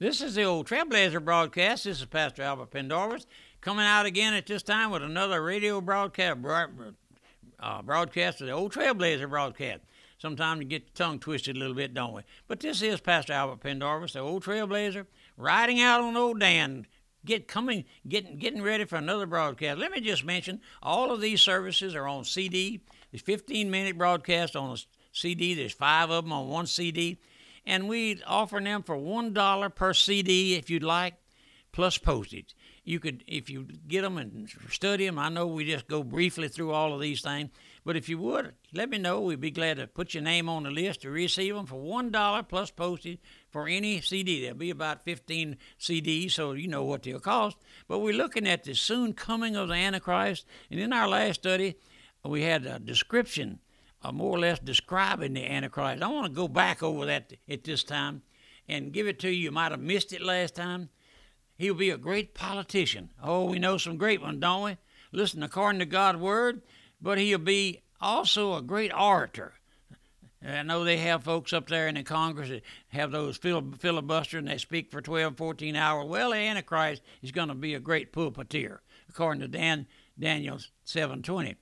This is the old Trailblazer broadcast. This is Pastor Albert Pendarvis coming out again at this time with another radio broadcast, uh, broadcast of the old Trailblazer broadcast. Sometimes you get the tongue twisted a little bit, don't we? But this is Pastor Albert Pendarvis, the old Trailblazer, riding out on old Dan, get coming, getting getting ready for another broadcast. Let me just mention all of these services are on CD. There's 15 minute broadcast on a CD. There's five of them on one CD and we offer them for one dollar per CD if you'd like, plus postage. You could, if you get them and study them. I know we just go briefly through all of these things, but if you would, let me know. We'd be glad to put your name on the list to receive them for one dollar plus postage for any CD. There'll be about 15 CDs, so you know what they'll cost. But we're looking at the soon coming of the Antichrist, and in our last study, we had a description uh, more or less describing the Antichrist. I want to go back over that at this time and give it to you. You might have missed it last time. He'll be a great politician. Oh, we know some great ones, don't we? Listen, according to God's word, but he'll be also a great orator. I know they have folks up there in the Congress that have those filibuster and they speak for 12, 14 hours. Well, the Antichrist is going to be a great pulpiteer, according to Dan, Daniel 7.20.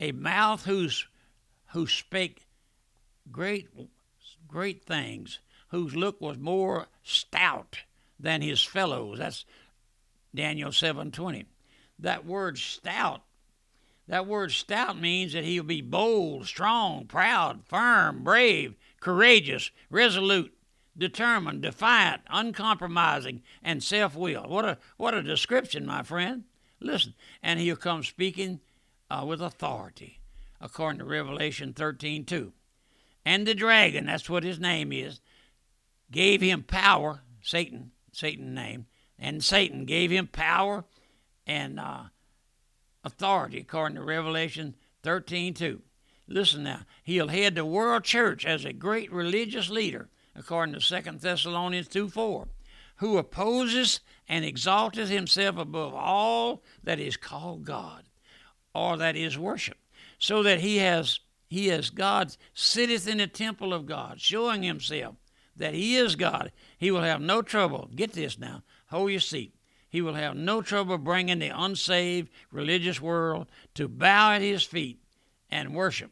A mouth whose who spake great great things, whose look was more stout than his fellows. That's Daniel 7:20. That word stout, that word stout means that he'll be bold, strong, proud, firm, brave, courageous, resolute, determined, defiant, uncompromising, and self-willed. What a what a description, my friend. Listen, and he'll come speaking uh, with authority according to Revelation 13 2. And the dragon, that's what his name is, gave him power, Satan, Satan name, and Satan gave him power and uh, authority, according to Revelation 13 2. Listen now, he'll head the world church as a great religious leader, according to 2 Thessalonians 2 4, who opposes and exalteth himself above all that is called God or that is worship so that he has he as God sitteth in the temple of God, showing himself that he is God. He will have no trouble. Get this now. Hold your seat. He will have no trouble bringing the unsaved religious world to bow at his feet and worship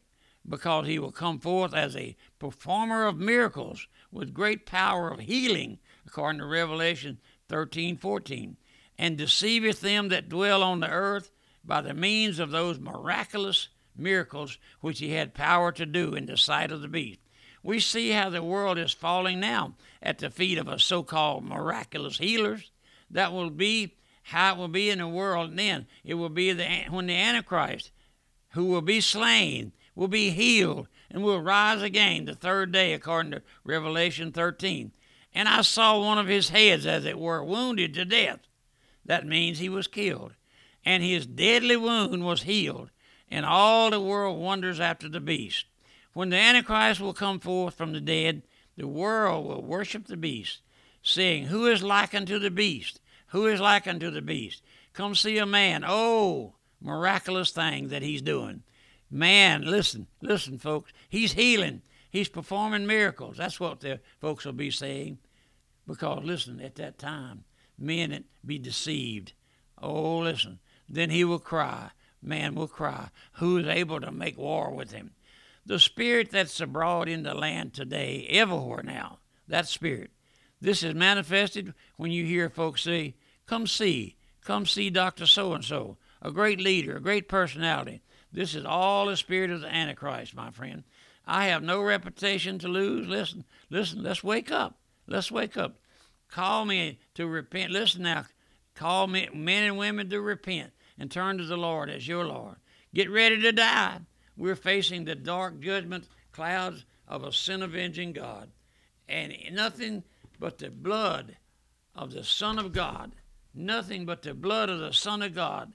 because he will come forth as a performer of miracles with great power of healing, according to Revelation 13 14, and deceiveth them that dwell on the earth by the means of those miraculous miracles which he had power to do in the sight of the beast. We see how the world is falling now at the feet of a so called miraculous healers. That will be how it will be in the world then. It will be the, when the Antichrist, who will be slain, will be healed and will rise again the third day, according to Revelation 13. And I saw one of his heads, as it were, wounded to death. That means he was killed. And his deadly wound was healed and all the world wonders after the beast. When the Antichrist will come forth from the dead, the world will worship the beast, saying, Who is like unto the beast? Who is like unto the beast? Come see a man. Oh, miraculous thing that he's doing. Man, listen, listen, folks. He's healing. He's performing miracles. That's what the folks will be saying. Because, listen, at that time, men be deceived. Oh, listen. Then he will cry man will cry, Who is able to make war with him? The spirit that's abroad in the land today, everywhere now, that spirit. This is manifested when you hear folks say, Come see, come see Dr. So and so, a great leader, a great personality. This is all the spirit of the Antichrist, my friend. I have no reputation to lose. Listen, listen, let's wake up. Let's wake up. Call me to repent. Listen now, call me men and women to repent and turn to the Lord as your Lord. Get ready to die. We're facing the dark judgment clouds of a sin avenging God. And nothing but the blood of the Son of God, nothing but the blood of the Son of God,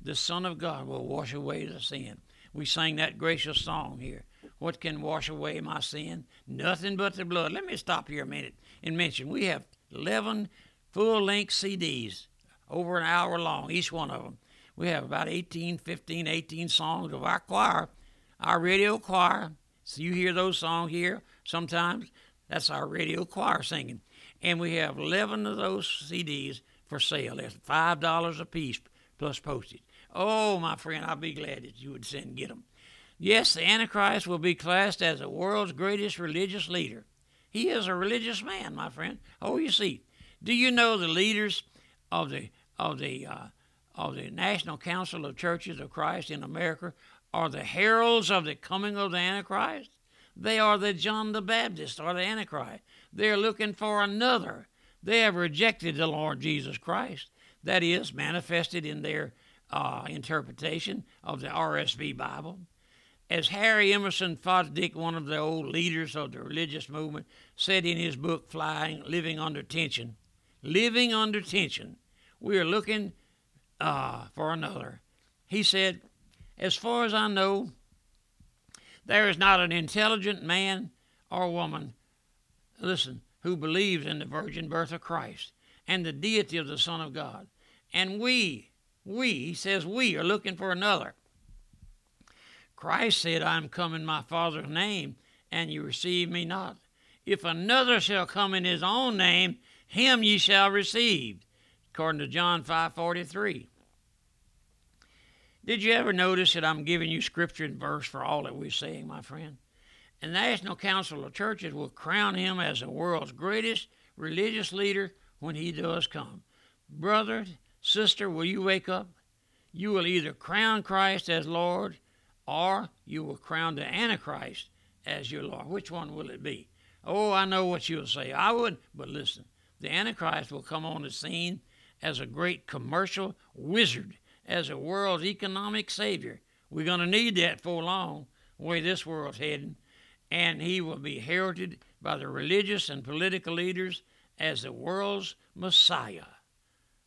the Son of God will wash away the sin. We sang that gracious song here. What can wash away my sin? Nothing but the blood. Let me stop here a minute and mention we have 11 full length CDs, over an hour long, each one of them we have about 18, 15, 18 songs of our choir, our radio choir. So you hear those songs here sometimes. That's our radio choir singing. And we have 11 of those CDs for sale. That's $5 a piece plus postage. Oh, my friend, I'll be glad that you would send and get them. Yes, the Antichrist will be classed as the world's greatest religious leader. He is a religious man, my friend. Oh, you see. Do you know the leaders of the of the uh, of the National Council of Churches of Christ in America are the heralds of the coming of the Antichrist? They are the John the Baptist or the Antichrist. They are looking for another. They have rejected the Lord Jesus Christ. That is manifested in their uh, interpretation of the RSV Bible. As Harry Emerson Fosdick, one of the old leaders of the religious movement, said in his book, Flying, Living Under Tension, living under tension, we are looking uh, for another. He said, As far as I know, there is not an intelligent man or woman, listen, who believes in the virgin birth of Christ and the deity of the Son of God. And we, we, he says, we are looking for another. Christ said, I am come in my Father's name, and you receive me not. If another shall come in his own name, him ye shall receive, according to John 5:43. Did you ever notice that I'm giving you scripture and verse for all that we're saying, my friend? The National Council of Churches will crown him as the world's greatest religious leader when he does come. Brother, sister, will you wake up? You will either crown Christ as Lord or you will crown the Antichrist as your Lord. Which one will it be? Oh, I know what you'll say. I would, but listen, the Antichrist will come on the scene as a great commercial wizard, as a world's economic savior. We're going to need that for long, the way this world's heading. And he will be heralded by the religious and political leaders as the world's Messiah.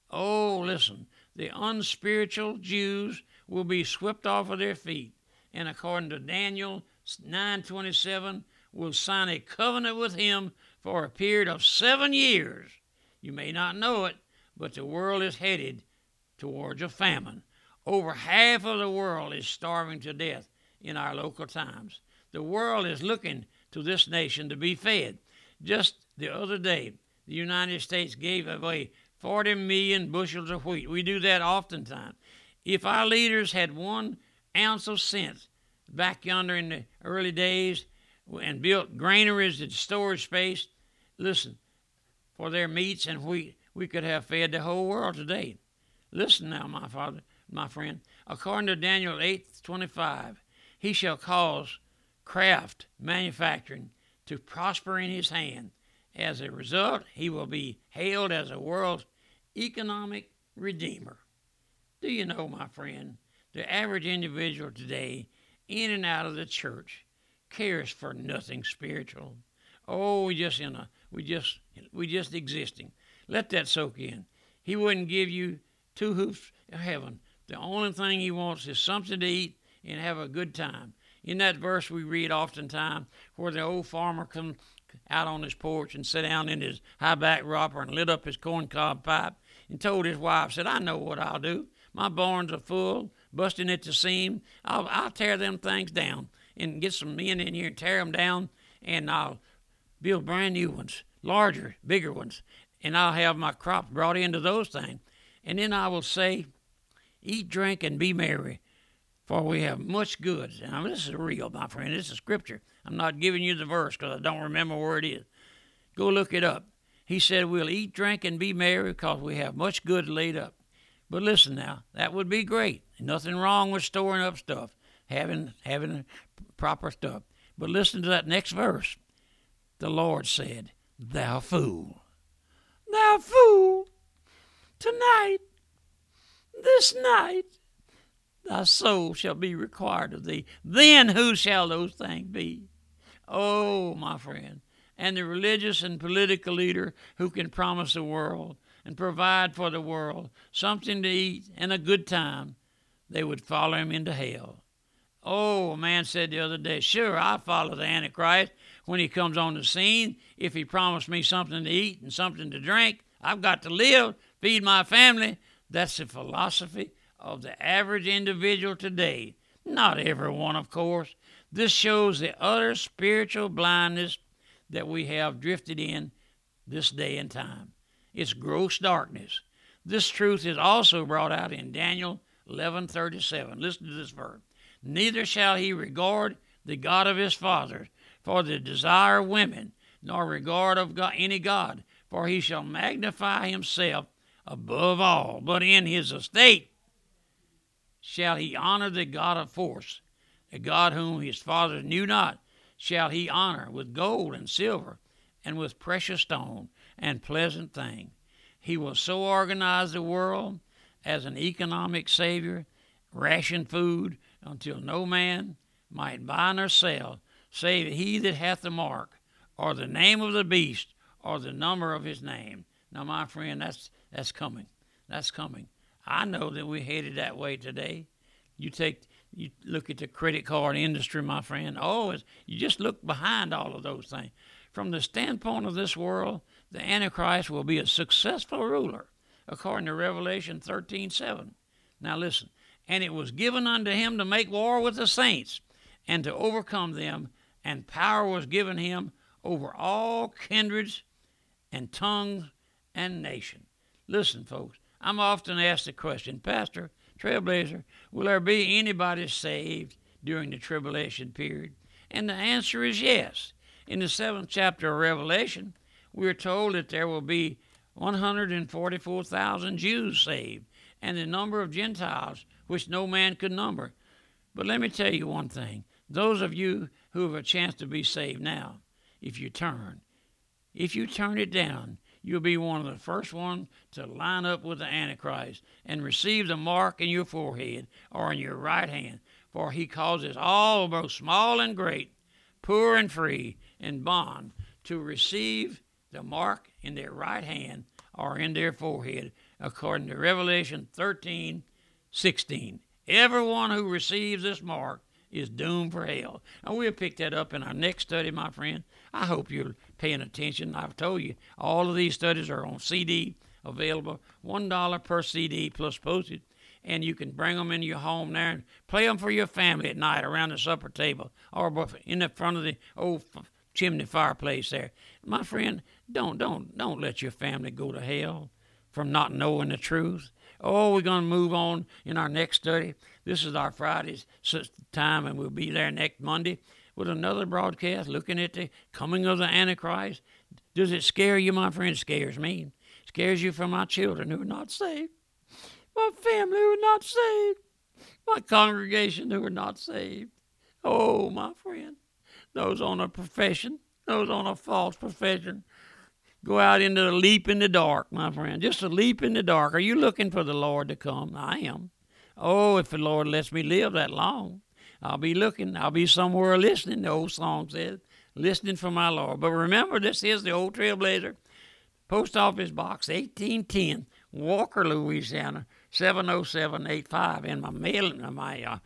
Oh, listen, the unspiritual Jews will be swept off of their feet, and according to Daniel 9:27, will sign a covenant with him for a period of seven years. You may not know it, but the world is headed towards a famine. Over half of the world is starving to death in our local times. The world is looking to this nation to be fed. Just the other day, the United States gave away 40 million bushels of wheat. We do that oftentimes. If our leaders had one ounce of sense back yonder in the early days and built granaries and storage space, listen, for their meats and wheat, we could have fed the whole world today. Listen now, my father, my friend. According to Daniel 8:25, he shall cause craft manufacturing to prosper in his hand. As a result, he will be hailed as a world's economic redeemer. Do you know, my friend, the average individual today, in and out of the church, cares for nothing spiritual. Oh, we just in a we just we just existing. Let that soak in. He wouldn't give you two hoops of heaven. The only thing he wants is something to eat and have a good time. In that verse we read oftentimes where the old farmer come out on his porch and sat down in his high back rocker and lit up his corncob pipe and told his wife, said, I know what I'll do. My barns are full, busting at the seam. I'll, I'll tear them things down and get some men in here and tear them down, and I'll build brand new ones, larger, bigger ones, and I'll have my crops brought into those things. And then I will say, Eat, drink, and be merry, for we have much goods. Now, this is real, my friend. This is scripture. I'm not giving you the verse because I don't remember where it is. Go look it up. He said, We'll eat, drink, and be merry because we have much good laid up. But listen now, that would be great. Nothing wrong with storing up stuff, having having proper stuff. But listen to that next verse. The Lord said, Thou fool. Thou fool, tonight, this night, thy soul shall be required of thee. Then who shall those things be? Oh, my friend. And the religious and political leader who can promise the world and provide for the world something to eat and a good time, they would follow him into hell. Oh, a man said the other day, Sure, I'll follow the Antichrist when he comes on the scene. If he promised me something to eat and something to drink, I've got to live, feed my family. That's the philosophy of the average individual today. Not everyone, of course. This shows the utter spiritual blindness that we have drifted in this day and time. It's gross darkness. This truth is also brought out in Daniel 11:37. Listen to this verse. Neither shall he regard the God of his fathers for the desire of women, nor regard of God, any God, for he shall magnify himself above all. But in his estate shall he honor the God of force, the God whom his fathers knew not, shall he honor with gold and silver, and with precious stone and pleasant thing. He will so organize the world as an economic savior, ration food until no man might buy nor sell, save he that hath the mark, or the name of the beast, or the number of his name. Now, my friend, that's that's coming. That's coming. I know that we're headed that way today. You take you look at the credit card industry, my friend. Oh, you just look behind all of those things. From the standpoint of this world, the Antichrist will be a successful ruler, according to Revelation 13 7. Now listen, and it was given unto him to make war with the saints and to overcome them, and power was given him over all kindreds and tongues and nations. Listen, folks, I'm often asked the question, Pastor, Trailblazer, will there be anybody saved during the tribulation period? And the answer is yes. In the seventh chapter of Revelation, we are told that there will be 144,000 Jews saved, and the number of Gentiles which no man could number. But let me tell you one thing those of you who have a chance to be saved now, if you turn, if you turn it down, you'll be one of the first ones to line up with the Antichrist and receive the mark in your forehead or in your right hand. For he causes all, both small and great, poor and free, and bond, to receive the mark in their right hand or in their forehead, according to Revelation 13 16. Everyone who receives this mark is doomed for hell. And we'll pick that up in our next study, my friend. I hope you're paying attention. I've told you all of these studies are on CD, available $1 per CD plus postage. And you can bring them into your home there and play them for your family at night around the supper table or in the front of the old chimney fireplace there. My friend, don't don't don't let your family go to hell from not knowing the truth. Oh, we're going to move on in our next study. This is our Friday's time, and we'll be there next Monday with another broadcast looking at the coming of the Antichrist. Does it scare you, my friend? It scares me. It scares you for my children who are not saved, my family who are not saved, my congregation who are not saved. Oh, my friend, those on a profession, those on a false profession, Go out into the leap in the dark, my friend. Just a leap in the dark. Are you looking for the Lord to come? I am. Oh, if the Lord lets me live that long, I'll be looking. I'll be somewhere listening, the old song says, listening for my Lord. But remember, this is the old Trailblazer. Post Office Box 1810, Walker, Louisiana 70785. And my mail, my uh,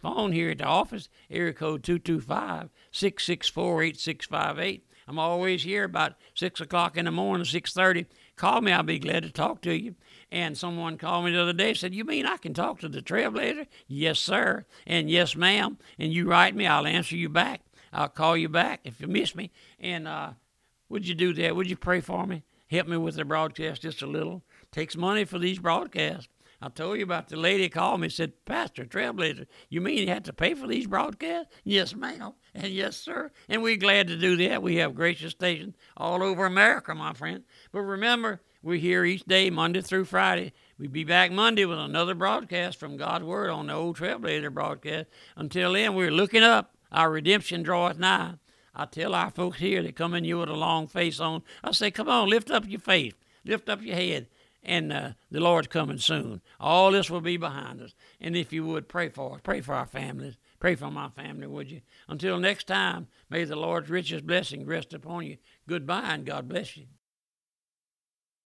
phone here at the office, area code 225 664 8658. I'm always here about six o'clock in the morning, six thirty. Call me, I'll be glad to talk to you. And someone called me the other day said, "You mean I can talk to the Trailblazer?" Yes, sir, and yes, ma'am. And you write me, I'll answer you back. I'll call you back if you miss me. And uh, would you do that? Would you pray for me? Help me with the broadcast just a little. Takes money for these broadcasts. I told you about the lady called me said, Pastor Trailblazer, you mean you had to pay for these broadcasts? Yes, ma'am. And yes, sir. And we're glad to do that. We have gracious stations all over America, my friend. But remember, we're here each day, Monday through Friday. We'll be back Monday with another broadcast from God's Word on the old Trailblazer broadcast. Until then, we're looking up. Our redemption draweth nigh. I tell our folks here that come in you with a long face on, I say, come on, lift up your face, lift up your head and uh, the Lord's coming soon. All this will be behind us. And if you would, pray for us. Pray for our families. Pray for my family, would you? Until next time, may the Lord's richest blessing rest upon you. Goodbye, and God bless you.